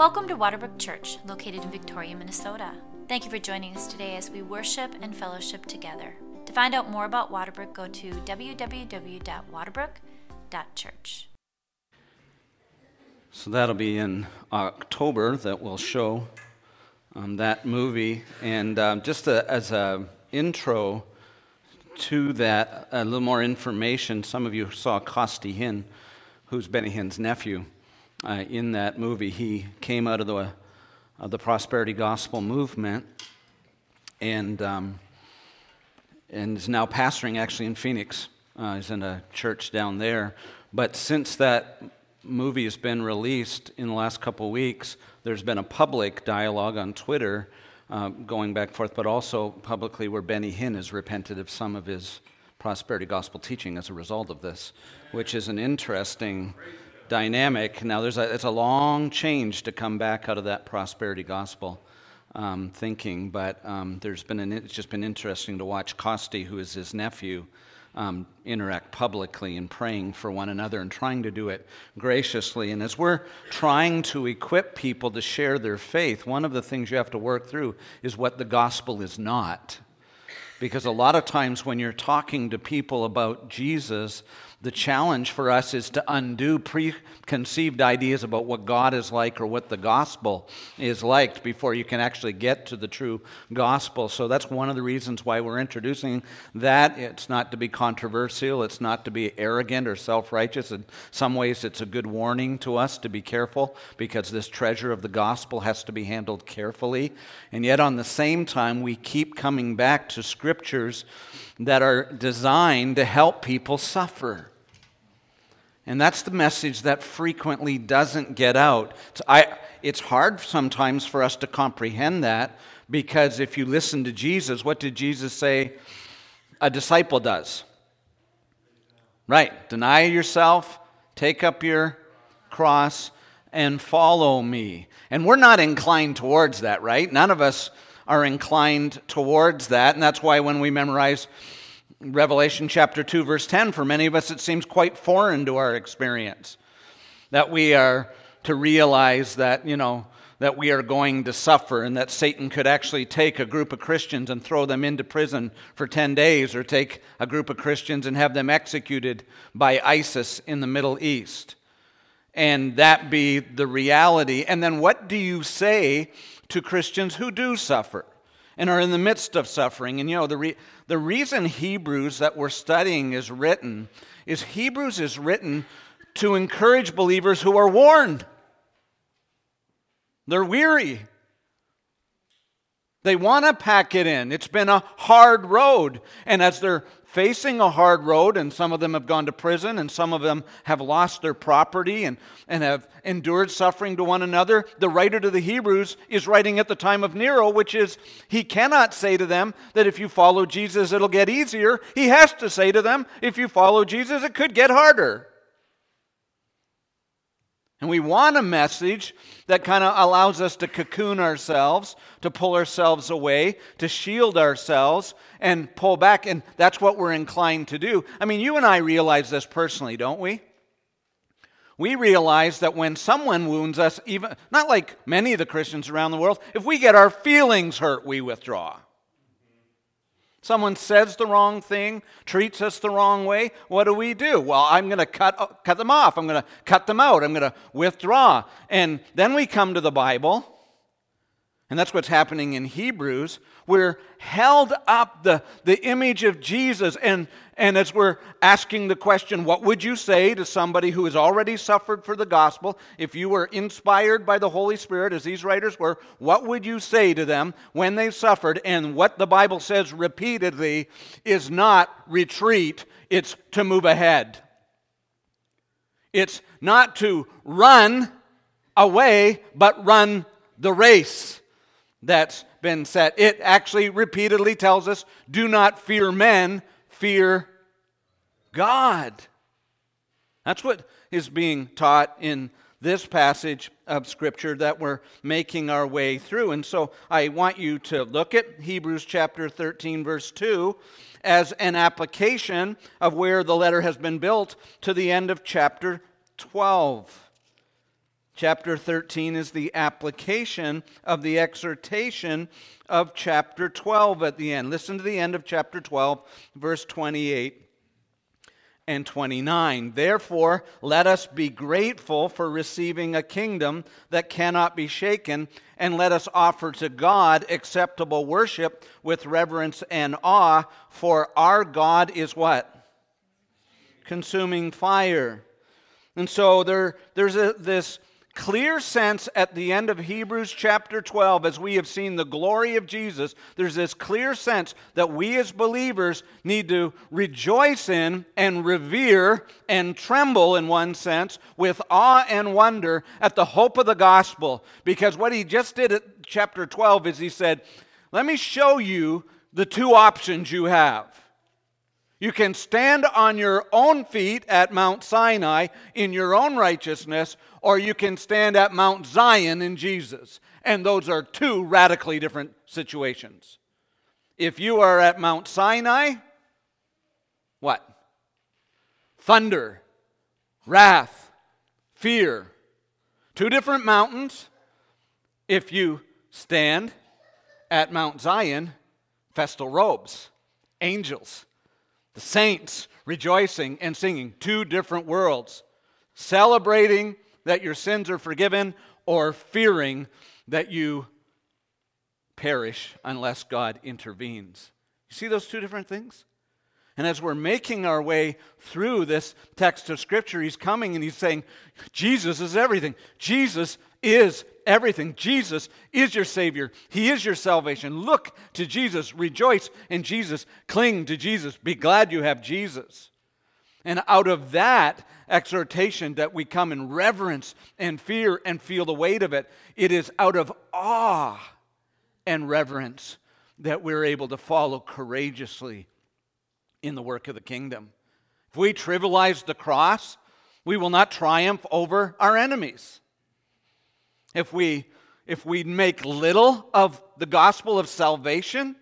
Welcome to Waterbrook Church, located in Victoria, Minnesota. Thank you for joining us today as we worship and fellowship together. To find out more about Waterbrook, go to www.waterbrook.church. So that'll be in October that we'll show um, that movie. And um, just a, as an intro to that, a little more information. Some of you saw Costi Hinn, who's Benny Hinn's nephew uh, in that movie. He came out of the, uh, the prosperity gospel movement and, um, and is now pastoring actually in Phoenix. Uh, he's in a church down there. But since that movie has been released in the last couple weeks, there's been a public dialogue on Twitter uh, going back and forth, but also publicly where Benny Hinn has repented of some of his prosperity gospel teaching as a result of this, which is an interesting dynamic. Now, there's a, it's a long change to come back out of that prosperity gospel um, thinking, but um, there's been an, it's just been interesting to watch Costi, who is his nephew, um, interact publicly in praying for one another and trying to do it graciously. And as we're trying to equip people to share their faith, one of the things you have to work through is what the gospel is not. Because a lot of times when you're talking to people about Jesus, the challenge for us is to undo preconceived ideas about what God is like or what the gospel is like before you can actually get to the true gospel. So that's one of the reasons why we're introducing that. It's not to be controversial, it's not to be arrogant or self righteous. In some ways, it's a good warning to us to be careful because this treasure of the gospel has to be handled carefully. And yet, on the same time, we keep coming back to scriptures that are designed to help people suffer. And that's the message that frequently doesn't get out. It's, I, it's hard sometimes for us to comprehend that because if you listen to Jesus, what did Jesus say a disciple does? Right. Deny yourself, take up your cross, and follow me. And we're not inclined towards that, right? None of us are inclined towards that. And that's why when we memorize Revelation chapter 2, verse 10, for many of us, it seems quite foreign to our experience that we are to realize that, you know, that we are going to suffer and that Satan could actually take a group of Christians and throw them into prison for 10 days or take a group of Christians and have them executed by ISIS in the Middle East. And that be the reality. And then what do you say to Christians who do suffer? And are in the midst of suffering. And you know, the, re- the reason Hebrews that we're studying is written is Hebrews is written to encourage believers who are worn. They're weary. They want to pack it in. It's been a hard road. And as they're facing a hard road, and some of them have gone to prison, and some of them have lost their property and, and have endured suffering to one another. The writer to the Hebrews is writing at the time of Nero, which is he cannot say to them that if you follow Jesus, it'll get easier. He has to say to them, if you follow Jesus, it could get harder. And we want a message that kind of allows us to cocoon ourselves, to pull ourselves away, to shield ourselves, and pull back. And that's what we're inclined to do. I mean, you and I realize this personally, don't we? We realize that when someone wounds us, even not like many of the Christians around the world, if we get our feelings hurt, we withdraw. Someone says the wrong thing, treats us the wrong way, what do we do? Well, I'm going to cut, uh, cut them off. I'm going to cut them out. I'm going to withdraw. And then we come to the Bible, and that's what's happening in Hebrews. We're held up the, the image of Jesus. And, and as we're asking the question, what would you say to somebody who has already suffered for the gospel? If you were inspired by the Holy Spirit, as these writers were, what would you say to them when they suffered? And what the Bible says repeatedly is not retreat, it's to move ahead. It's not to run away, but run the race that's been set. It actually repeatedly tells us do not fear men, fear God. That's what is being taught in this passage of Scripture that we're making our way through. And so I want you to look at Hebrews chapter 13, verse 2, as an application of where the letter has been built to the end of chapter 12 Chapter 13 is the application of the exhortation of chapter 12 at the end. Listen to the end of chapter 12, verse 28 and 29. Therefore, let us be grateful for receiving a kingdom that cannot be shaken, and let us offer to God acceptable worship with reverence and awe, for our God is what? Consuming fire. And so there, there's a, this clear sense at the end of Hebrews chapter 12, as we have seen the glory of Jesus, there's this clear sense that we as believers need to rejoice in and revere and tremble, in one sense, with awe and wonder at the hope of the gospel. Because what he just did at chapter 12 is he said, Let me show you the two options you have. You can stand on your own feet at Mount Sinai in your own righteousness, or you can stand at Mount Zion in Jesus. And those are two radically different situations. If you are at Mount Sinai, what? Thunder, wrath, fear. Two different mountains. If you stand at Mount Zion, festal robes, angels the saints rejoicing and singing, two different worlds. Celebrating that your sins are forgiven or fearing that you perish unless God intervenes. You see those two different things? And as we're making our way through this text of Scripture, he's coming and he's saying, Jesus is everything. Jesus is everything. Jesus is your Savior. He is your salvation. Look to Jesus. Rejoice in Jesus. Cling to Jesus. Be glad you have Jesus. And out of that exhortation that we come in reverence and fear and feel the weight of it, it is out of awe and reverence that we're able to follow courageously in the work of the kingdom. If we trivialize the cross, we will not triumph over our enemies if we if we make little of the gospel of salvation,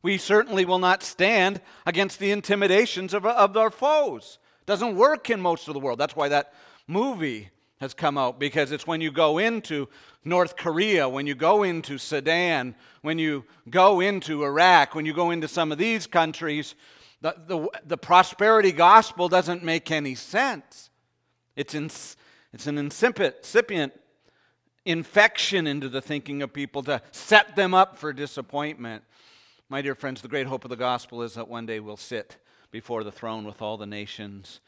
we certainly will not stand against the intimidations of, of our foes. Doesn't work in most of the world. That's why that movie has come out because it's when you go into North Korea, when you go into Sudan, when you go into Iraq, when you go into some of these countries, the, the, the prosperity gospel doesn't make any sense. It's, in, it's an incipient infection into the thinking of people to set them up for disappointment. My dear friends, the great hope of the gospel is that one day we'll sit before the throne with all the nations,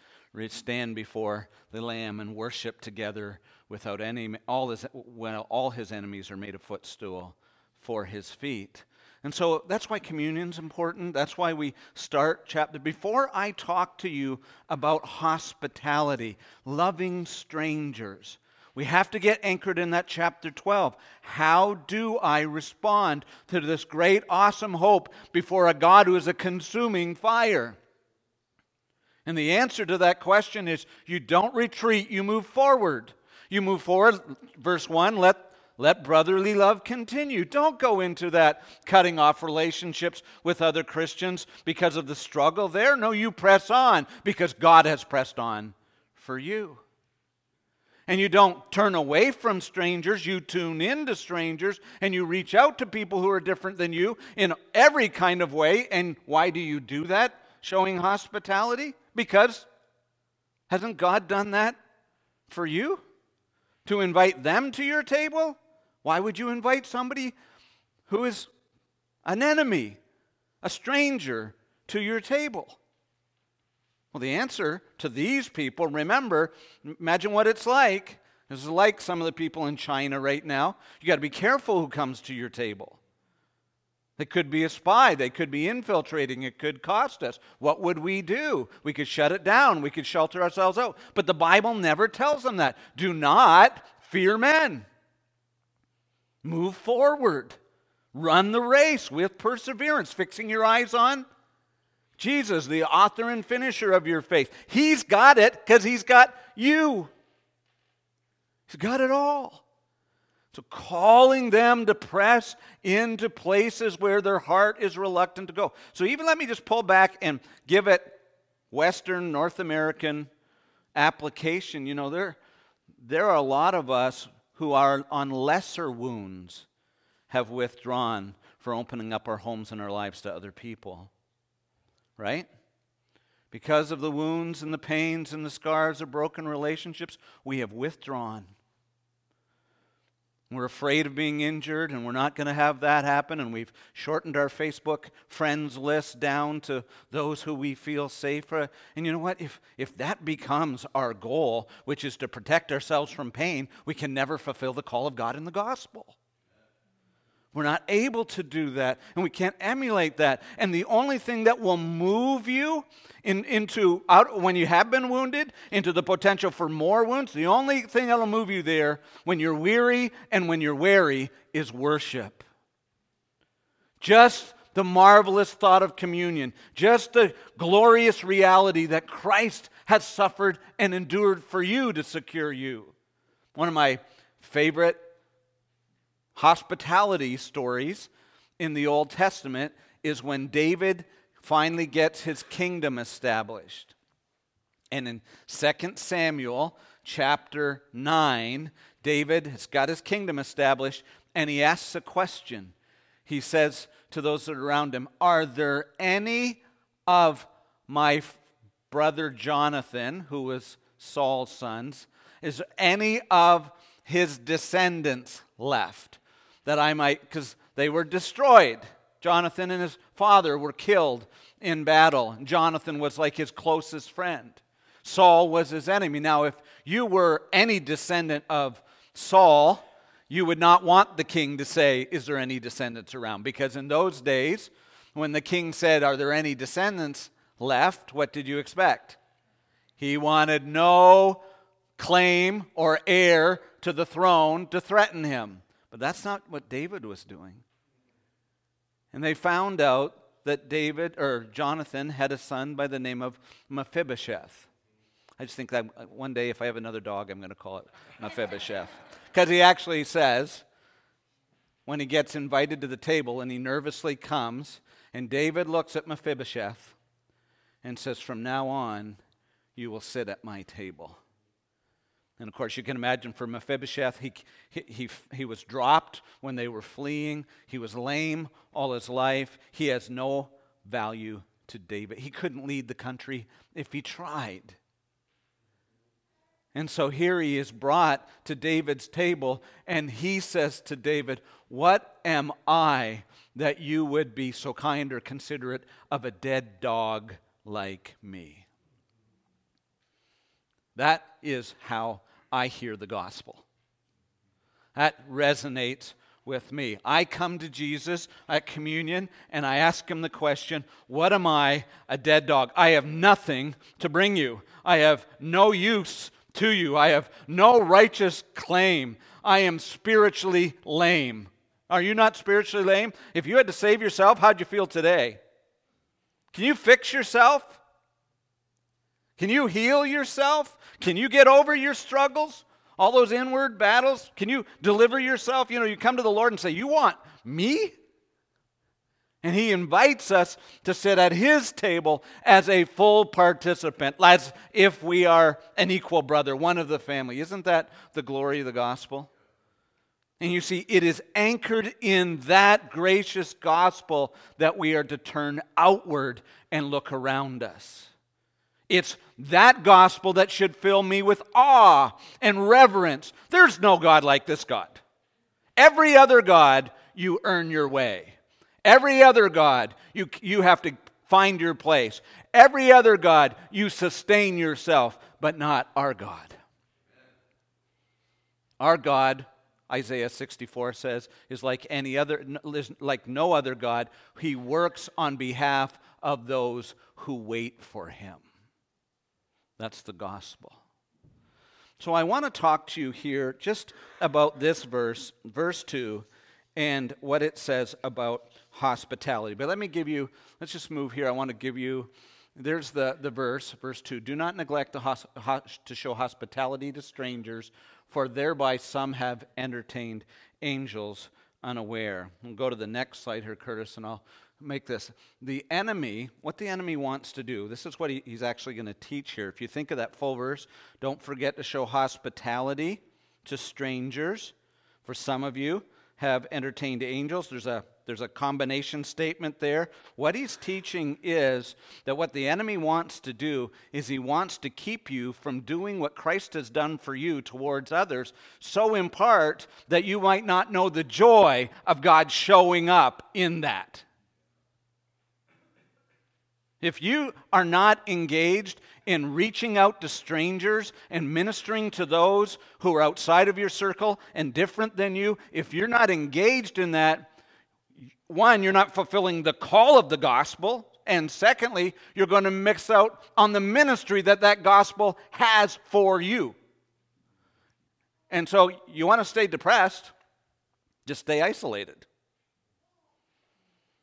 stand before the Lamb and worship together without any, all his, when all his enemies are made a footstool for his feet. And so that's why communion's important. That's why we start chapter. Before I talk to you about hospitality, loving strangers, we have to get anchored in that chapter 12. How do I respond to this great, awesome hope before a God who is a consuming fire? And the answer to that question is you don't retreat, you move forward. You move forward, verse 1, let, let brotherly love continue. Don't go into that cutting off relationships with other Christians because of the struggle there. No, you press on because God has pressed on for you. And you don't turn away from strangers, you tune into strangers and you reach out to people who are different than you in every kind of way. And why do you do that? Showing hospitality? Because hasn't God done that for you? To invite them to your table? Why would you invite somebody who is an enemy, a stranger, to your table? Well, the answer to these people, remember, imagine what it's like. This is like some of the people in China right now. You got to be careful who comes to your table. They could be a spy. They could be infiltrating. It could cost us. What would we do? We could shut it down. We could shelter ourselves out. But the Bible never tells them that. Do not fear men. Move forward. Run the race with perseverance, fixing your eyes on Jesus, the author and finisher of your faith. He's got it because he's got you. He's got it all. So, calling them to press into places where their heart is reluctant to go. So, even let me just pull back and give it Western, North American application. You know, there, there are a lot of us who are on lesser wounds have withdrawn for opening up our homes and our lives to other people. Right? Because of the wounds and the pains and the scars of broken relationships, we have withdrawn. We're afraid of being injured, and we're not going to have that happen. And we've shortened our Facebook friends list down to those who we feel safer. And you know what? If, if that becomes our goal, which is to protect ourselves from pain, we can never fulfill the call of God in the gospel. We're not able to do that, and we can't emulate that. And the only thing that will move you in, into out when you have been wounded into the potential for more wounds, the only thing that'll move you there when you're weary and when you're weary is worship. Just the marvelous thought of communion, just the glorious reality that Christ has suffered and endured for you to secure you. One of my favorite hospitality stories in the Old Testament is when David finally gets his kingdom established. And in 2 Samuel chapter 9, David has got his kingdom established and he asks a question. He says to those that are around him, Are there any of my brother Jonathan, who was Saul's sons, is any of his descendants left? That I might, because they were destroyed. Jonathan and his father were killed in battle. Jonathan was like his closest friend. Saul was his enemy. Now, if you were any descendant of Saul, you would not want the king to say, Is there any descendants around? Because in those days, when the king said, Are there any descendants left? What did you expect? He wanted no claim or heir to the throne to threaten him. But that's not what David was doing. And they found out that David or Jonathan had a son by the name of Mephibosheth. I just think that one day, if I have another dog, I'm going to call it Mephibosheth. Because he actually says, when he gets invited to the table and he nervously comes, and David looks at Mephibosheth and says, From now on, you will sit at my table. And of course, you can imagine for Mephibosheth, he, he, he, he, was dropped when they were fleeing. He was lame all his life. He has no value to David. He couldn't lead the country if he tried. And so here he is brought to David's table, and he says to David, What am I that you would be so kind or considerate of a dead dog like me? That is how I hear the gospel. That resonates with me. I come to Jesus at communion and I ask him the question What am I, a dead dog? I have nothing to bring you. I have no use to you. I have no righteous claim. I am spiritually lame. Are you not spiritually lame? If you had to save yourself, how'd you feel today? Can you fix yourself? Can you heal yourself? Can you get over your struggles? All those inward battles? Can you deliver yourself? You know, you come to the Lord and say, You want me? And He invites us to sit at His table as a full participant, as if we are an equal brother, one of the family. Isn't that the glory of the gospel? And you see, it is anchored in that gracious gospel that we are to turn outward and look around us. It's that gospel that should fill me with awe and reverence. There's no God like this God. Every other God, you earn your way. Every other God, you, you have to find your place. Every other God, you sustain yourself, but not our God. Our God, Isaiah 64 says, is like any other, like no other God. He works on behalf of those who wait for him. That's the gospel. So I want to talk to you here just about this verse, verse 2, and what it says about hospitality. But let me give you, let's just move here. I want to give you, there's the, the verse, verse 2. Do not neglect the hos, to show hospitality to strangers, for thereby some have entertained angels unaware. We'll go to the next slide here, Curtis, and I'll make this. The enemy, what the enemy wants to do, this is what he, he's actually going to teach here. If you think of that full verse, don't forget to show hospitality to strangers. For some of you have entertained angels. There's a there's a combination statement there. What he's teaching is that what the enemy wants to do is he wants to keep you from doing what Christ has done for you towards others, so in part that you might not know the joy of God showing up in that. If you are not engaged in reaching out to strangers and ministering to those who are outside of your circle and different than you, if you're not engaged in that, one, you're not fulfilling the call of the gospel. And secondly, you're going to mix out on the ministry that that gospel has for you. And so you want to stay depressed, just stay isolated.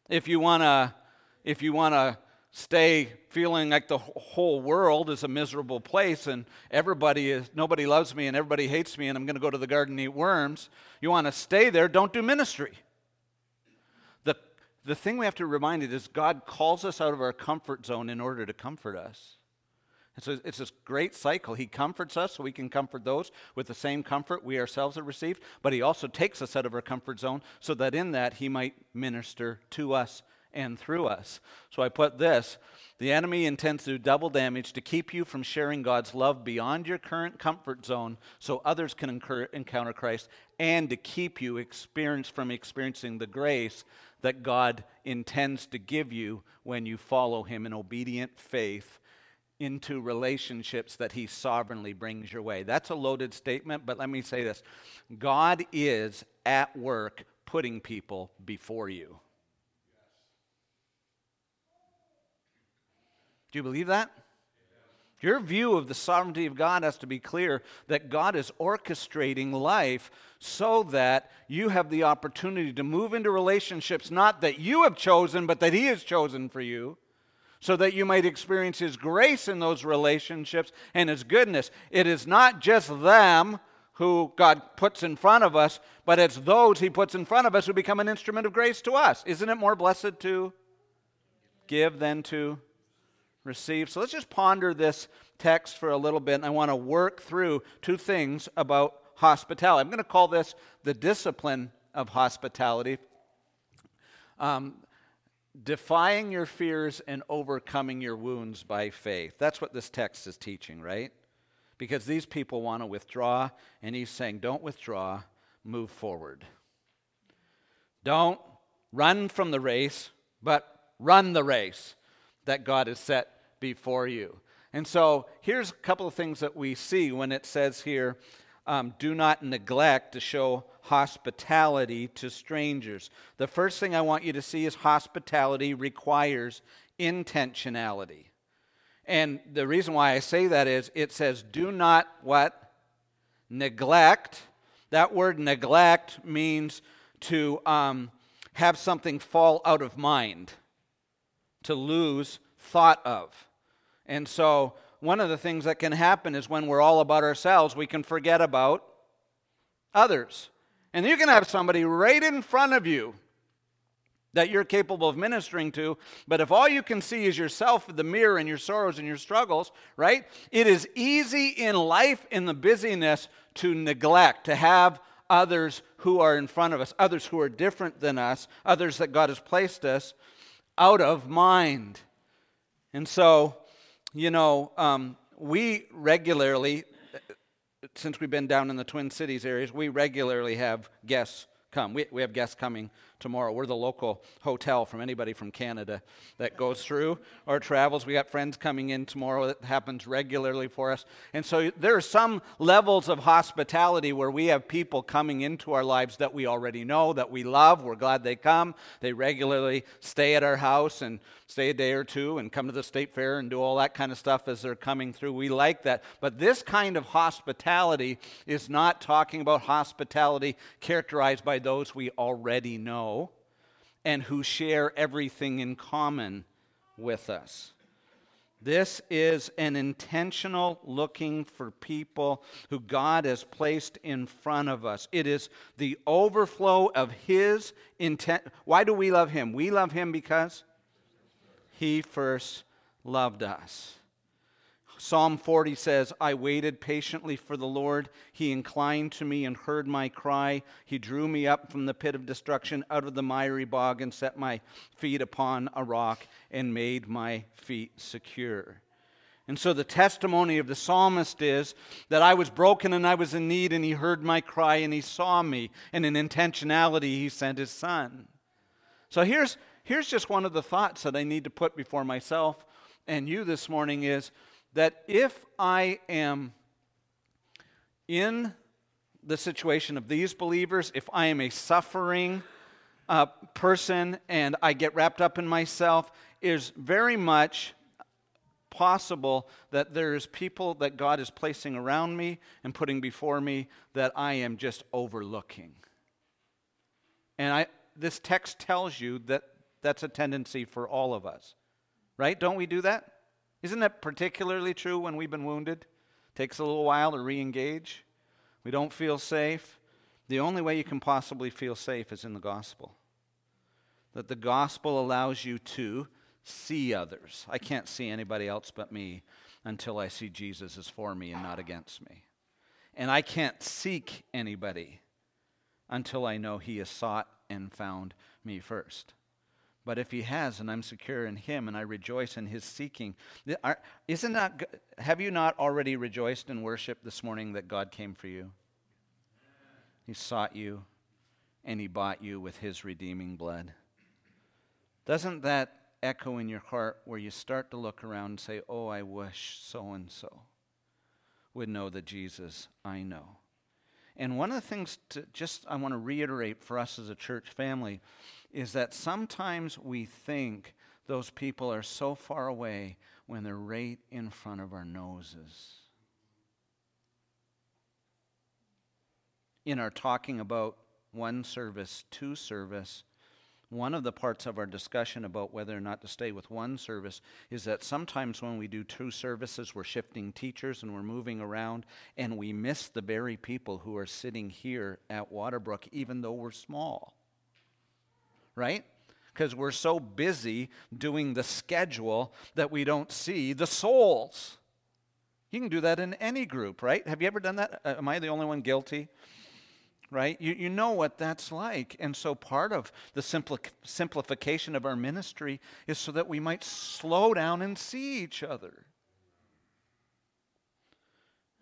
If you want to, if you want to stay feeling like the whole world is a miserable place and everybody is nobody loves me and everybody hates me and I'm going to go to the garden and eat worms. You want to stay there, don't do ministry. The the thing we have to remind it is God calls us out of our comfort zone in order to comfort us. And so it's this great cycle. He comforts us so we can comfort those with the same comfort we ourselves have received, but He also takes us out of our comfort zone so that in that He might minister to us and through us. So I put this the enemy intends to do double damage to keep you from sharing God's love beyond your current comfort zone so others can incur, encounter Christ and to keep you experience from experiencing the grace that God intends to give you when you follow him in obedient faith into relationships that he sovereignly brings your way. That's a loaded statement, but let me say this. God is at work putting people before you. Do you believe that? Your view of the sovereignty of God has to be clear that God is orchestrating life so that you have the opportunity to move into relationships not that you have chosen, but that He has chosen for you, so that you might experience His grace in those relationships and His goodness. It is not just them who God puts in front of us, but it's those He puts in front of us who become an instrument of grace to us. Isn't it more blessed to give than to received. So let's just ponder this text for a little bit. And I want to work through two things about hospitality. I'm going to call this the discipline of hospitality. Um, defying your fears and overcoming your wounds by faith. That's what this text is teaching, right? Because these people want to withdraw, and he's saying, don't withdraw, move forward. Don't run from the race, but run the race that God has set before you. And so here's a couple of things that we see when it says here um, do not neglect to show hospitality to strangers. The first thing I want you to see is hospitality requires intentionality. And the reason why I say that is it says, do not what? Neglect. That word neglect means to um, have something fall out of mind to lose thought of. And so, one of the things that can happen is when we're all about ourselves, we can forget about others. And you can have somebody right in front of you that you're capable of ministering to, but if all you can see is yourself, the mirror, and your sorrows and your struggles, right? It is easy in life, in the busyness, to neglect, to have others who are in front of us, others who are different than us, others that God has placed us out of mind. And so, you know, um, we regularly, since we've been down in the Twin Cities areas, we regularly have guests come. We, we have guests coming tomorrow. We're the local hotel from anybody from Canada that goes through or travels. We got friends coming in tomorrow that happens regularly for us. And so there are some levels of hospitality where we have people coming into our lives that we already know, that we love. We're glad they come. They regularly stay at our house and stay a day or two and come to the state fair and do all that kind of stuff as they're coming through. We like that. But this kind of hospitality is not talking about hospitality characterized by those we already know and who share everything in common with us. This is an intentional looking for people who God has placed in front of us. It is the overflow of His intent. Why do we love Him? We love Him because He first loved us. Psalm 40 says, I waited patiently for the Lord. He inclined to me and heard my cry. He drew me up from the pit of destruction, out of the miry bog, and set my feet upon a rock and made my feet secure. And so the testimony of the psalmist is that I was broken and I was in need, and he heard my cry and he saw me. And in intentionality, he sent his son. So here's, here's just one of the thoughts that I need to put before myself and you this morning is that if I am in the situation of these believers, if I am a suffering uh, person and I get wrapped up in myself, is very much possible that there's people that God is placing around me and putting before me that I am just overlooking. And I, this text tells you that that's a tendency for all of us. Right? Don't we do that? Isn't that particularly true when we've been wounded? Takes a little while to re engage. We don't feel safe. The only way you can possibly feel safe is in the gospel. That the gospel allows you to see others. I can't see anybody else but me until I see Jesus is for me and not against me. And I can't seek anybody until I know he has sought and found me first. But if he has, and I'm secure in him, and I rejoice in his seeking, isn't that, have you not already rejoiced in worship this morning that God came for you? He sought you, and he bought you with his redeeming blood. Doesn't that echo in your heart where you start to look around and say, Oh, I wish so and so would know the Jesus I know? And one of the things to just I want to reiterate for us as a church family is that sometimes we think those people are so far away when they're right in front of our noses. In our talking about one service, two service, one of the parts of our discussion about whether or not to stay with one service is that sometimes when we do two services, we're shifting teachers and we're moving around, and we miss the very people who are sitting here at Waterbrook, even though we're small right? Because we're so busy doing the schedule that we don't see the souls. You can do that in any group, right? Have you ever done that? Uh, am I the only one guilty? Right? You, you know what that's like. And so part of the simpli- simplification of our ministry is so that we might slow down and see each other.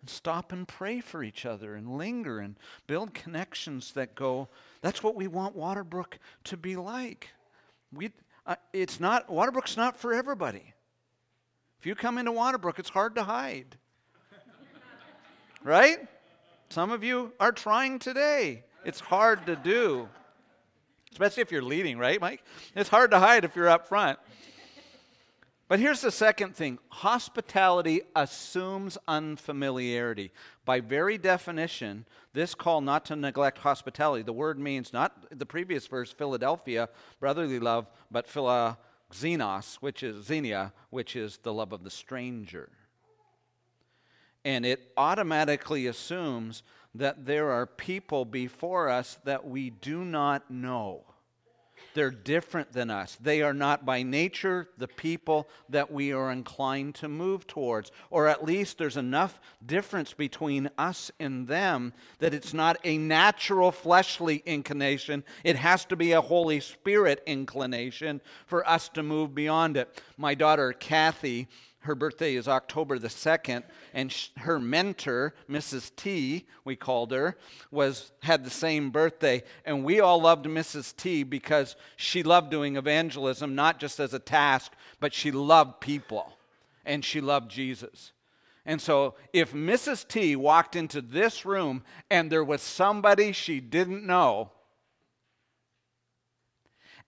And stop and pray for each other and linger and build connections that go that's what we want Waterbrook to be like. We, uh, it's not, Waterbrook's not for everybody. If you come into Waterbrook, it's hard to hide. right? Some of you are trying today. It's hard to do, especially if you're leading, right, Mike? It's hard to hide if you're up front. But here's the second thing hospitality assumes unfamiliarity. By very definition, this call not to neglect hospitality, the word means not the previous verse, Philadelphia, brotherly love, but philoxenos, which is xenia, which is the love of the stranger. And it automatically assumes that there are people before us that we do not know. They're different than us. They are not by nature the people that we are inclined to move towards. Or at least there's enough difference between us and them that it's not a natural fleshly inclination. It has to be a Holy Spirit inclination for us to move beyond it. My daughter, Kathy, her birthday is October the 2nd, and sh- her mentor, Mrs. T, we called her, was had the same birthday. And we all loved Mrs. T because she loved doing evangelism, not just as a task, but she loved people and she loved Jesus. And so, if Mrs. T walked into this room and there was somebody she didn't know,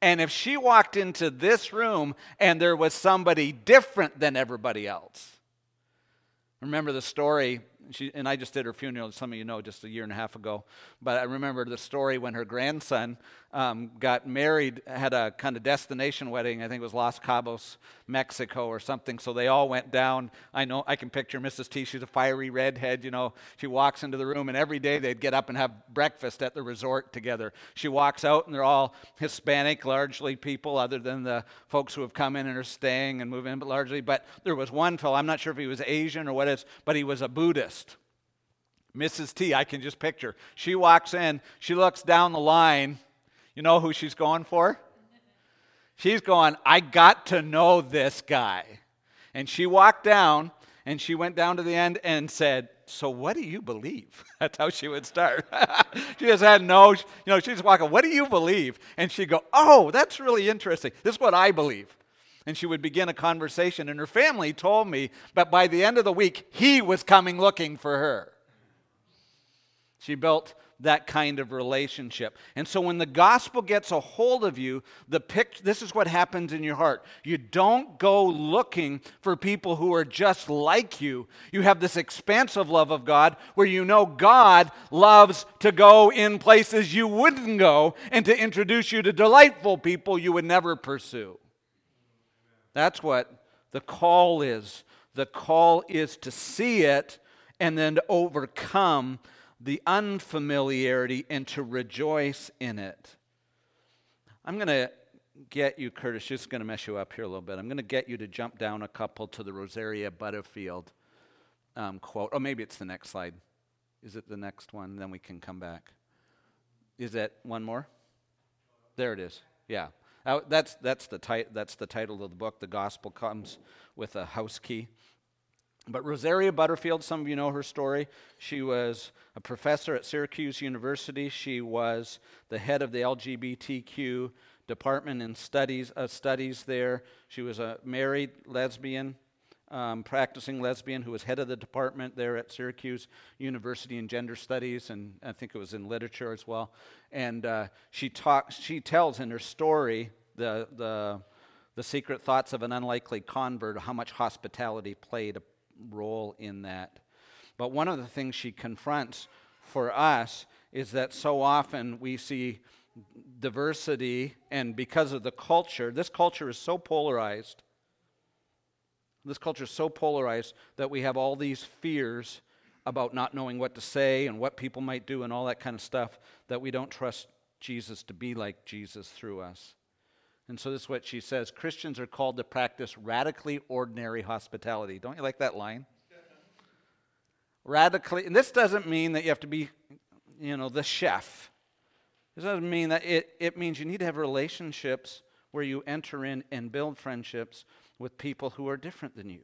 and if she walked into this room and there was somebody different than everybody else, remember the story, she, and I just did her funeral, some of you know, just a year and a half ago. But I remember the story when her grandson um, got married, had a kind of destination wedding. I think it was Los Cabos, Mexico, or something. So they all went down. I know I can picture Mrs. T. She's a fiery redhead. You know, she walks into the room, and every day they'd get up and have breakfast at the resort together. She walks out, and they're all Hispanic, largely people, other than the folks who have come in and are staying and moving in, but largely. But there was one fellow. I'm not sure if he was Asian or what is, but he was a Buddhist. Mrs. T, I can just picture. She walks in, she looks down the line you know who she's going for? She's going, I got to know this guy. And she walked down and she went down to the end and said, So what do you believe? That's how she would start. she just had no, you know, she's walking, What do you believe? And she'd go, Oh, that's really interesting. This is what I believe. And she would begin a conversation. And her family told me that by the end of the week, he was coming looking for her. She built that kind of relationship. And so when the gospel gets a hold of you, the pic- this is what happens in your heart. You don't go looking for people who are just like you. You have this expansive love of God where you know God loves to go in places you wouldn't go and to introduce you to delightful people you would never pursue. That's what the call is. The call is to see it and then to overcome the unfamiliarity and to rejoice in it. I'm going to get you, Curtis, just going to mess you up here a little bit. I'm going to get you to jump down a couple to the Rosaria Butterfield um, quote. Oh, maybe it's the next slide. Is it the next one? Then we can come back. Is that one more? There it is. Yeah. That's, that's, the ti- that's the title of the book. The gospel comes with a house key. But Rosaria Butterfield, some of you know her story. She was a professor at Syracuse University. She was the head of the LGBTQ department in studies, uh, studies there. She was a married lesbian, um, practicing lesbian, who was head of the department there at Syracuse University in gender studies, and I think it was in literature as well. And uh, she talks, she tells in her story the the the secret thoughts of an unlikely convert, how much hospitality played a role in that. But one of the things she confronts for us is that so often we see diversity, and because of the culture, this culture is so polarized. This culture is so polarized that we have all these fears about not knowing what to say and what people might do and all that kind of stuff that we don't trust Jesus to be like Jesus through us. And so this is what she says Christians are called to practice radically ordinary hospitality. Don't you like that line? radically, and this doesn't mean that you have to be, you know, the chef. This doesn't mean that it, it means you need to have relationships where you enter in and build friendships with people who are different than you.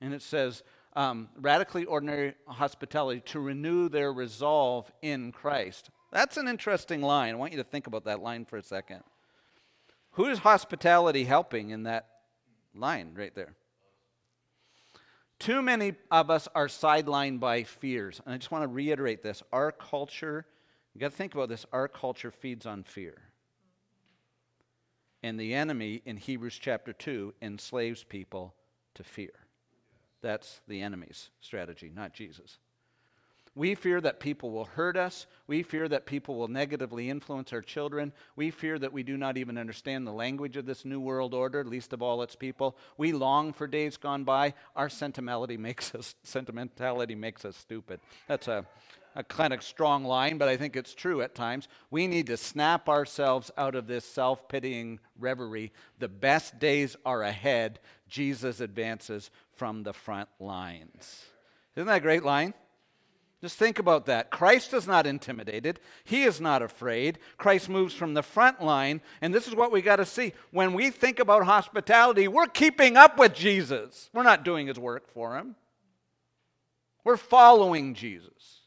And it says, um, radically ordinary hospitality to renew their resolve in Christ. That's an interesting line. I want you to think about that line for a second. Who is hospitality helping in that line right there? Too many of us are sidelined by fears. And I just want to reiterate this. Our culture, you got to think about this, our culture feeds on fear. And the enemy in Hebrews chapter 2 enslaves people to fear. That's the enemy's strategy, not Jesus. We fear that people will hurt us. We fear that people will negatively influence our children. We fear that we do not even understand the language of this new world order, least of all its people. We long for days gone by. Our sentimentality makes us sentimentality makes us stupid. That's a, a kind of strong line, but I think it's true at times. We need to snap ourselves out of this self-pitying reverie. The best days are ahead. Jesus advances from the front lines. Isn't that a great line? Just think about that. Christ is not intimidated. He is not afraid. Christ moves from the front line. And this is what we got to see. When we think about hospitality, we're keeping up with Jesus. We're not doing his work for him. We're following Jesus,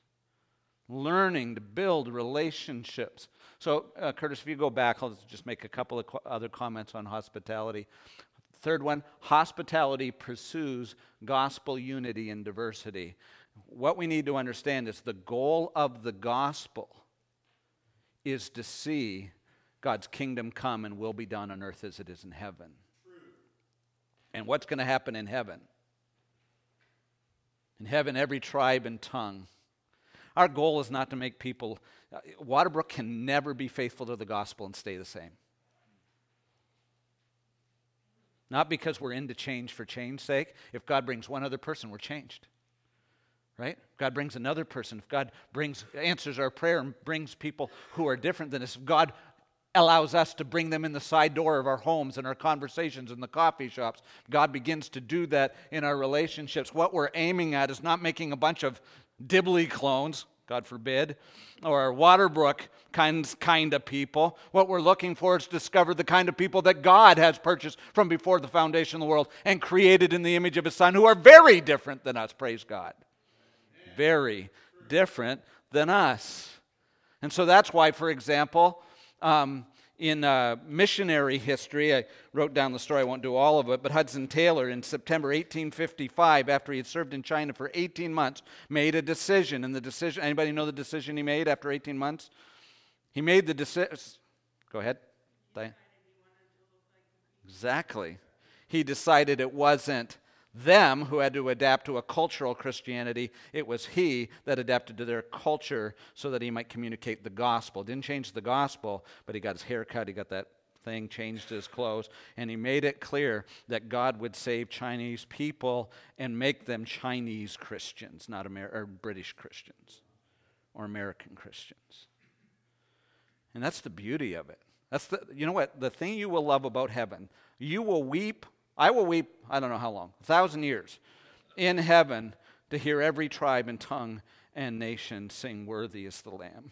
learning to build relationships. So, uh, Curtis, if you go back, I'll just make a couple of other comments on hospitality. Third one hospitality pursues gospel unity and diversity what we need to understand is the goal of the gospel is to see God's kingdom come and will be done on earth as it is in heaven. And what's going to happen in heaven? In heaven, every tribe and tongue Our goal is not to make people, uh, Waterbrook can never be faithful to the gospel and stay the same. Not because we're into change for change's sake. If God brings one other person, we're changed. Right? God brings another person. If God brings answers our prayer and brings people who are different than us, if God allows us to bring them in the side door of our homes and our conversations in the coffee shops. God begins to do that in our relationships. What we're aiming at is not making a bunch of Dibley clones, God forbid, or Waterbrook kinds kind of people. What we're looking for is discover the kind of people that God has purchased from before the foundation of the world and created in the image of his son who are very different than us, praise God. Very different than us. And so that's why, for example, um, in uh, missionary history, I wrote down the story, I won't do all of it, but Hudson Taylor in September 1855, after he had served in China for 18 months, made a decision. And the decision, anybody know the decision he made after 18 months? He made the decision. Go ahead. Exactly. He decided it wasn't them who had to adapt to a cultural Christianity. It was he that adapted to their culture so that he might communicate the gospel. Didn't change the gospel, but he got his hair cut, he got that thing, changed his clothes, and he made it clear that God would save Chinese people and make them Chinese Christians, not Amer- or British Christians or American Christians. And that's the beauty of it. That's the you know what? The thing you will love about heaven, you will weep I will weep, I don't know how long, a thousand years in heaven to hear every tribe and tongue and nation sing, Worthy is the Lamb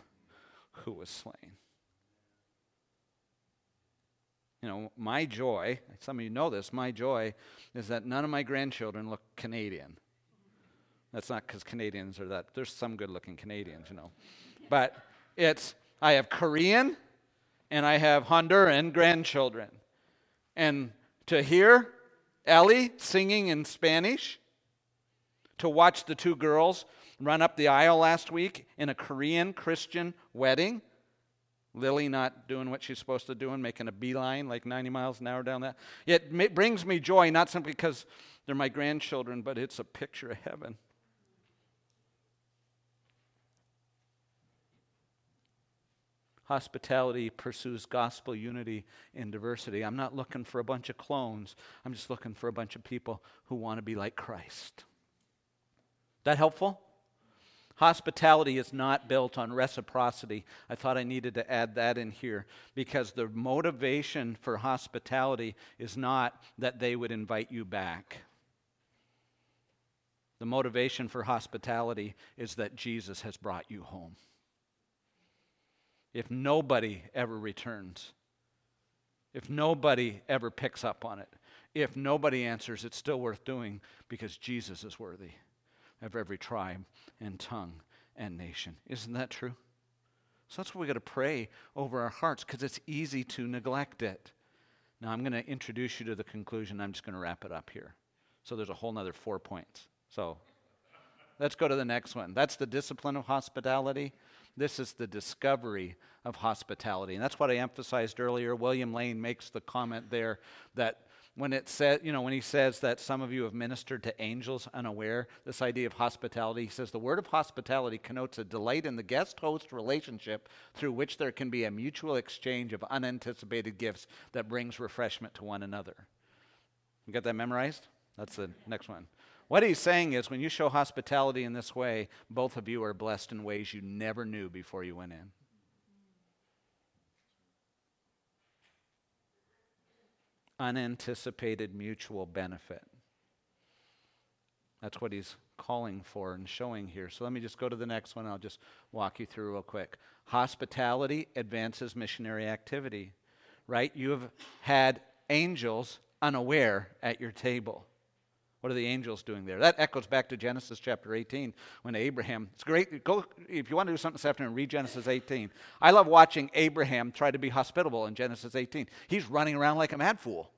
who was slain. You know, my joy, some of you know this, my joy is that none of my grandchildren look Canadian. That's not because Canadians are that, there's some good looking Canadians, you know. But it's, I have Korean and I have Honduran grandchildren. And to hear Ellie singing in Spanish, to watch the two girls run up the aisle last week in a Korean Christian wedding. Lily not doing what she's supposed to do and making a beeline like 90 miles an hour down that. It brings me joy, not simply because they're my grandchildren, but it's a picture of heaven. Hospitality pursues gospel unity in diversity. I'm not looking for a bunch of clones. I'm just looking for a bunch of people who want to be like Christ. That helpful? Hospitality is not built on reciprocity. I thought I needed to add that in here because the motivation for hospitality is not that they would invite you back. The motivation for hospitality is that Jesus has brought you home if nobody ever returns, if nobody ever picks up on it, if nobody answers, it's still worth doing because Jesus is worthy of every tribe and tongue and nation. Isn't that true? So that's what we got to pray over our hearts because it's easy to neglect it. Now I'm going to introduce you to the conclusion. I'm just going to wrap it up here. So there's a whole nother four points. So let's go to the next one. That's the discipline of hospitality. This is the discovery of hospitality. And that's what I emphasized earlier. William Lane makes the comment there that when it said, you know, when he says that some of you have ministered to angels unaware, this idea of hospitality, he says the word of hospitality connotes a delight in the guest host relationship through which there can be a mutual exchange of unanticipated gifts that brings refreshment to one another. You got that memorized? That's the next one. What he's saying is when you show hospitality in this way, both of you are blessed in ways you never knew before you went in. Unanticipated mutual benefit. That's what he's calling for and showing here. So let me just go to the next one. I'll just walk you through real quick. Hospitality advances missionary activity, right? You have had angels unaware at your table. What are the angels doing there? That echoes back to Genesis chapter 18 when Abraham, it's great. Go, if you want to do something this afternoon, read Genesis 18. I love watching Abraham try to be hospitable in Genesis 18. He's running around like a mad fool,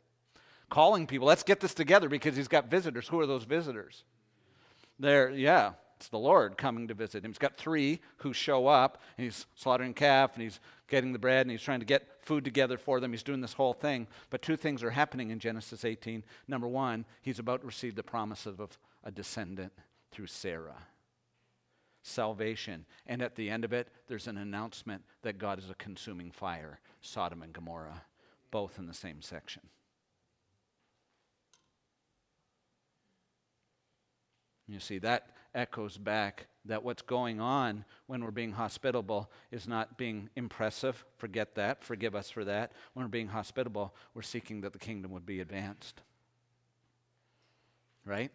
calling people, let's get this together because he's got visitors. Who are those visitors? They're, yeah, it's the Lord coming to visit him. He's got three who show up, and he's slaughtering calf, and he's getting the bread, and he's trying to get food together for them. He's doing this whole thing. But two things are happening in Genesis 18. Number one, he's about to receive the promise of a descendant through Sarah. salvation. And at the end of it, there's an announcement that God is a consuming fire, Sodom and Gomorrah, both in the same section. You see, that echoes back that what's going on when we're being hospitable is not being impressive. Forget that. Forgive us for that. When we're being hospitable, we're seeking that the kingdom would be advanced. Right?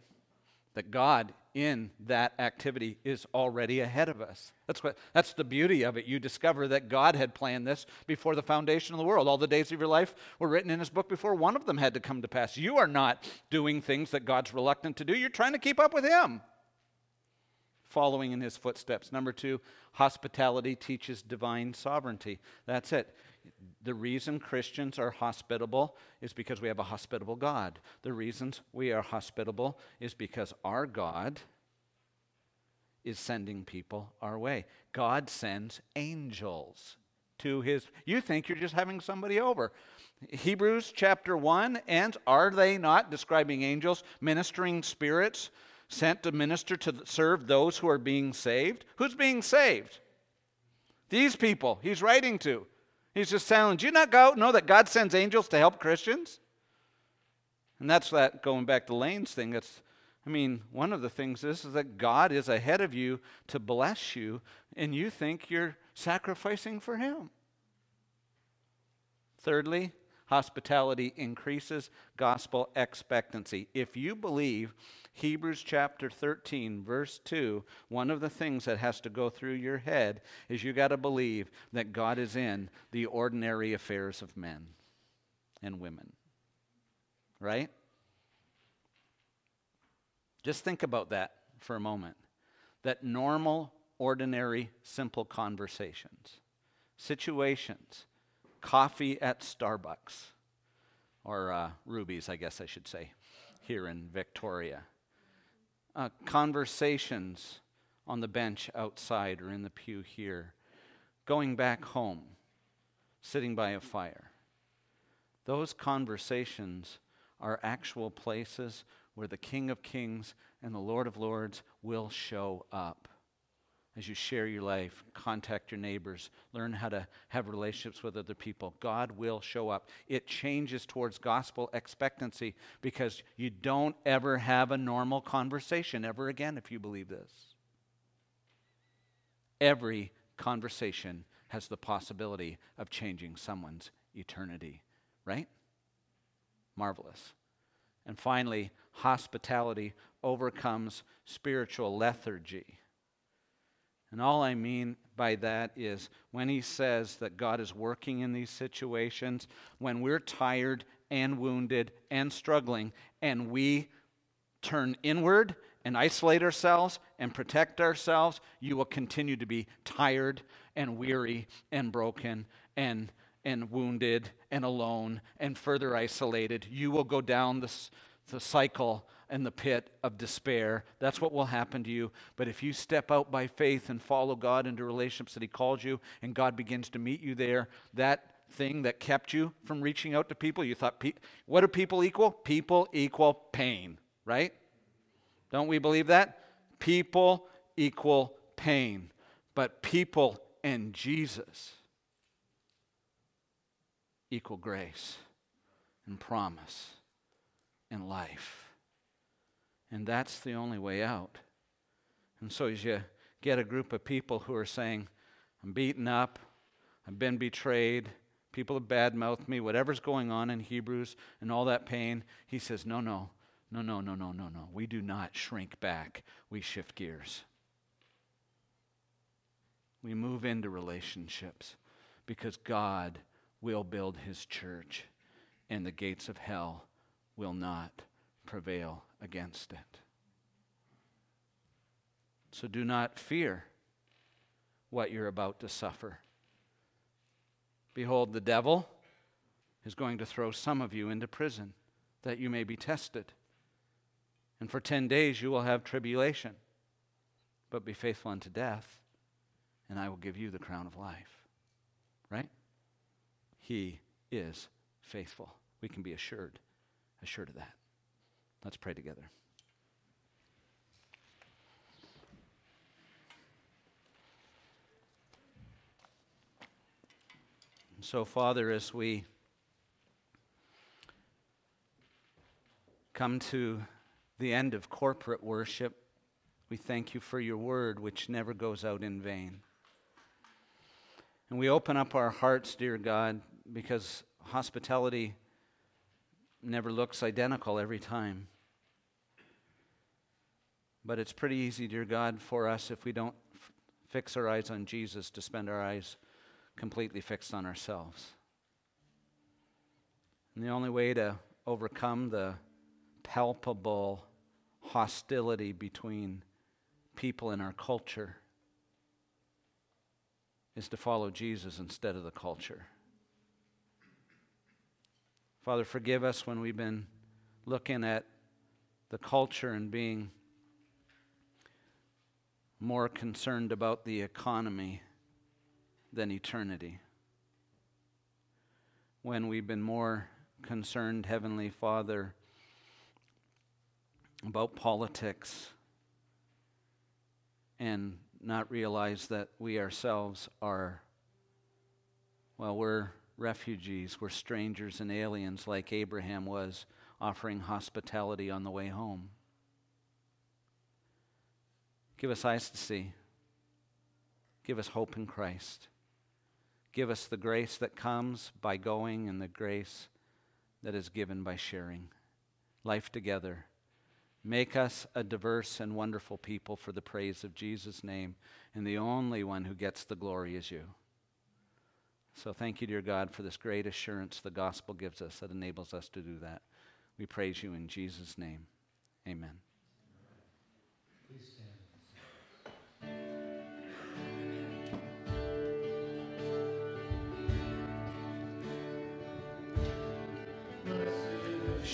that God in that activity is already ahead of us. That's what that's the beauty of it. You discover that God had planned this before the foundation of the world. All the days of your life were written in his book before one of them had to come to pass. You are not doing things that God's reluctant to do. You're trying to keep up with him following in his footsteps. Number two, hospitality teaches divine sovereignty. That's it. The reason Christians are hospitable is because we have a hospitable God. The reasons we are hospitable is because our God is sending people our way. God sends angels to his. You think you're just having somebody over. Hebrews chapter 1 and are they not describing angels, ministering spirits? Sent to minister to serve those who are being saved. Who's being saved? These people he's writing to. He's just telling, do you not go, know that God sends angels to help Christians? And that's that going back to Lane's thing. That's, I mean, one of the things is, is that God is ahead of you to bless you, and you think you're sacrificing for Him. Thirdly, hospitality increases gospel expectancy. If you believe Hebrews chapter 13, verse 2, one of the things that has to go through your head is you got to believe that God is in the ordinary affairs of men and women. Right? Just think about that for a moment. That normal, ordinary, simple conversations, situations, coffee at Starbucks, or uh, Ruby's, I guess I should say, here in Victoria. Uh, conversations on the bench outside or in the pew here. Going back home, sitting by a fire. Those conversations are actual places where the King of Kings and the Lord of Lords will show up as you share your life, contact your neighbors, learn how to have relationships with other people. God will show up. It changes towards gospel expectancy because you don't ever have a normal conversation ever again if you believe this. Every conversation has the possibility of changing someone's eternity, right? Marvelous. And finally, hospitality overcomes spiritual lethargy. And all I mean by that is when he says that God is working in these situations, when we're tired and wounded and struggling, and we turn inward and isolate ourselves and protect ourselves, you will continue to be tired and weary and broken and, and wounded and alone and further isolated. You will go down this, the cycle and the pit of despair. That's what will happen to you. But if you step out by faith and follow God into relationships that He calls you, and God begins to meet you there, that thing that kept you from reaching out to people, you thought, what do people equal? People equal pain, right? Don't we believe that? People equal pain. But people and Jesus equal grace and promise and life. And that's the only way out. And so, as you get a group of people who are saying, I'm beaten up, I've been betrayed, people have badmouthed me, whatever's going on in Hebrews and all that pain, he says, No, no, no, no, no, no, no, no. We do not shrink back, we shift gears. We move into relationships because God will build his church and the gates of hell will not prevail against it. So do not fear what you're about to suffer. Behold, the devil is going to throw some of you into prison that you may be tested. And for 10 days you will have tribulation. But be faithful unto death, and I will give you the crown of life. Right? He is faithful. We can be assured, assured of that. Let's pray together. So, Father, as we come to the end of corporate worship, we thank you for your word, which never goes out in vain. And we open up our hearts, dear God, because hospitality never looks identical every time. But it's pretty easy, dear God, for us if we don't f- fix our eyes on Jesus to spend our eyes completely fixed on ourselves. And the only way to overcome the palpable hostility between people in our culture is to follow Jesus instead of the culture. Father, forgive us when we've been looking at the culture and being more concerned about the economy than eternity. When we've been more concerned, Heavenly Father, about politics and not realize that we ourselves are, well, we're refugees, we're strangers and aliens like Abraham was, offering hospitality on the way home. Give us eyes to see. Give us hope in Christ. Give us the grace that comes by going and the grace that is given by sharing. Life together. Make us a diverse and wonderful people for the praise of Jesus' name. And the only one who gets the glory is you. So thank you, dear God, for this great assurance the gospel gives us that enables us to do that. We praise you in Jesus' name. Amen.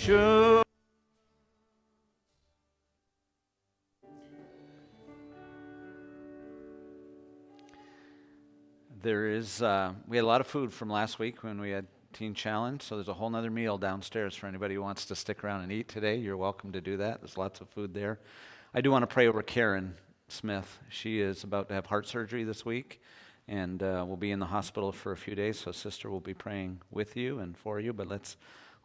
Sure. There is, uh, we had a lot of food from last week when we had Teen Challenge, so there's a whole other meal downstairs for anybody who wants to stick around and eat today. You're welcome to do that. There's lots of food there. I do want to pray over Karen Smith. She is about to have heart surgery this week and uh, will be in the hospital for a few days, so sister will be praying with you and for you, but let's,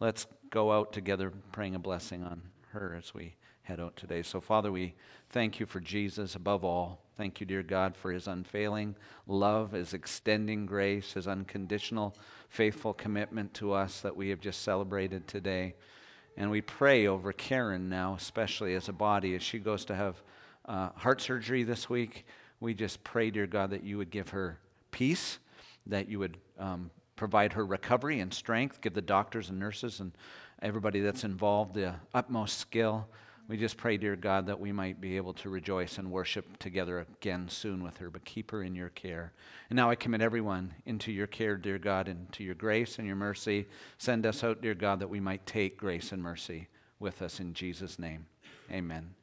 let's go out together praying a blessing on her as we head out today. So, Father, we thank you for Jesus above all. Thank you, dear God, for his unfailing love, his extending grace, his unconditional, faithful commitment to us that we have just celebrated today. And we pray over Karen now, especially as a body, as she goes to have uh, heart surgery this week. We just pray, dear God, that you would give her peace, that you would um, provide her recovery and strength, give the doctors and nurses and everybody that's involved the utmost skill we just pray, dear God, that we might be able to rejoice and worship together again soon with her, but keep her in your care. And now I commit everyone into your care, dear God, and to your grace and your mercy. Send us out, dear God, that we might take grace and mercy with us in Jesus' name. Amen.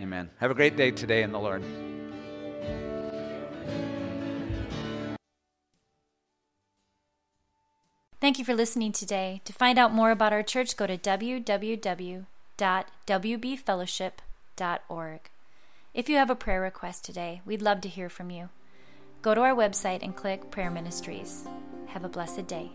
Amen. Have a great day today in the Lord. Thank you for listening today. To find out more about our church, go to www www.wbfellowship.org. If you have a prayer request today, we'd love to hear from you. Go to our website and click Prayer Ministries. Have a blessed day.